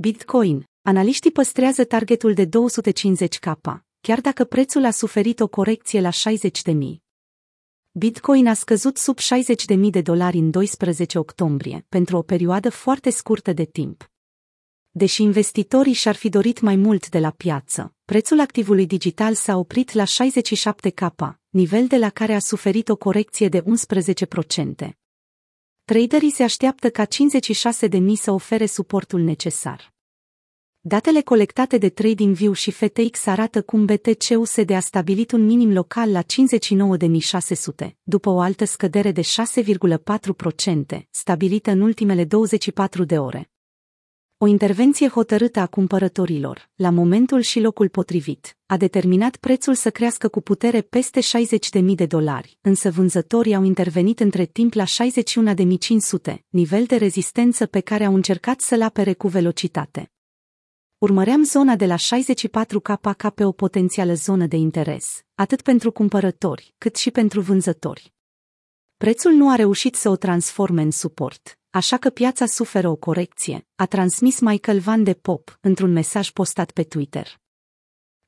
Bitcoin. Analiștii păstrează targetul de 250k, chiar dacă prețul a suferit o corecție la 60.000. Bitcoin a scăzut sub 60.000 de dolari în 12 octombrie, pentru o perioadă foarte scurtă de timp. Deși investitorii și-ar fi dorit mai mult de la piață, prețul activului digital s-a oprit la 67k, nivel de la care a suferit o corecție de 11%. Traderii se așteaptă ca 56.000 să ofere suportul necesar. Datele colectate de TradingView și FTX arată cum BTC-USD a stabilit un minim local la 59.600, după o altă scădere de 6,4%, stabilită în ultimele 24 de ore. O intervenție hotărâtă a cumpărătorilor, la momentul și locul potrivit, a determinat prețul să crească cu putere peste 60.000 de dolari, însă vânzătorii au intervenit între timp la 61.500, nivel de rezistență pe care au încercat să-l apere cu velocitate. Urmăream zona de la 64K ca pe o potențială zonă de interes, atât pentru cumpărători, cât și pentru vânzători. Prețul nu a reușit să o transforme în suport, așa că piața suferă o corecție, a transmis Michael Van de Pop într-un mesaj postat pe Twitter.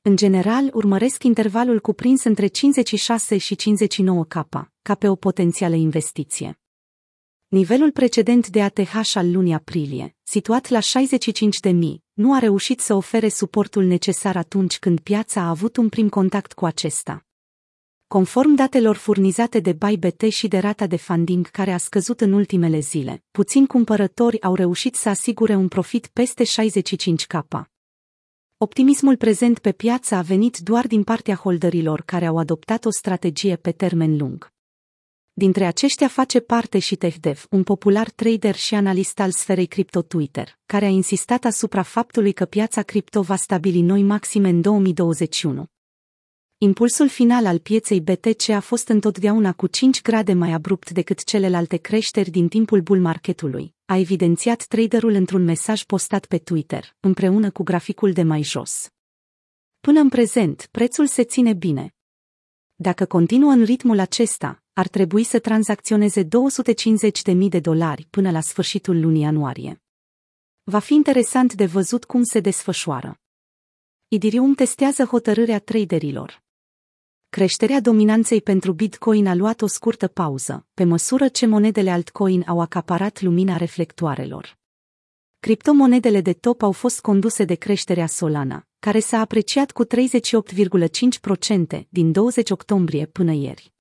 În general, urmăresc intervalul cuprins între 56 și 59 K, ca pe o potențială investiție. Nivelul precedent de ATH al lunii aprilie, situat la 65.000, nu a reușit să ofere suportul necesar atunci când piața a avut un prim contact cu acesta. Conform datelor furnizate de ByBT și de rata de funding care a scăzut în ultimele zile, puțini cumpărători au reușit să asigure un profit peste 65K. Optimismul prezent pe piață a venit doar din partea holderilor care au adoptat o strategie pe termen lung. Dintre aceștia face parte și TechDev, un popular trader și analist al sferei cripto Twitter, care a insistat asupra faptului că piața cripto va stabili noi maxime în 2021. Impulsul final al pieței BTC a fost întotdeauna cu 5 grade mai abrupt decât celelalte creșteri din timpul bull marketului, a evidențiat traderul într-un mesaj postat pe Twitter, împreună cu graficul de mai jos. Până în prezent, prețul se ține bine. Dacă continuă în ritmul acesta, ar trebui să tranzacționeze 250.000 de dolari până la sfârșitul lunii ianuarie. Va fi interesant de văzut cum se desfășoară. Idirium testează hotărârea traderilor. Creșterea dominanței pentru Bitcoin a luat o scurtă pauză, pe măsură ce monedele altcoin au acaparat lumina reflectoarelor. Criptomonedele de top au fost conduse de creșterea Solana, care s-a apreciat cu 38,5% din 20 octombrie până ieri.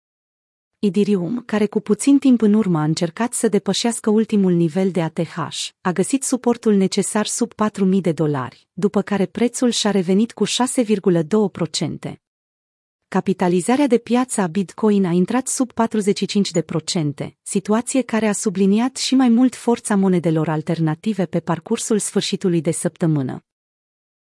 Idirium, care cu puțin timp în urmă a încercat să depășească ultimul nivel de ATH, a găsit suportul necesar sub 4.000 de dolari, după care prețul și-a revenit cu 6,2%. Capitalizarea de piață a Bitcoin a intrat sub 45%, situație care a subliniat și mai mult forța monedelor alternative pe parcursul sfârșitului de săptămână.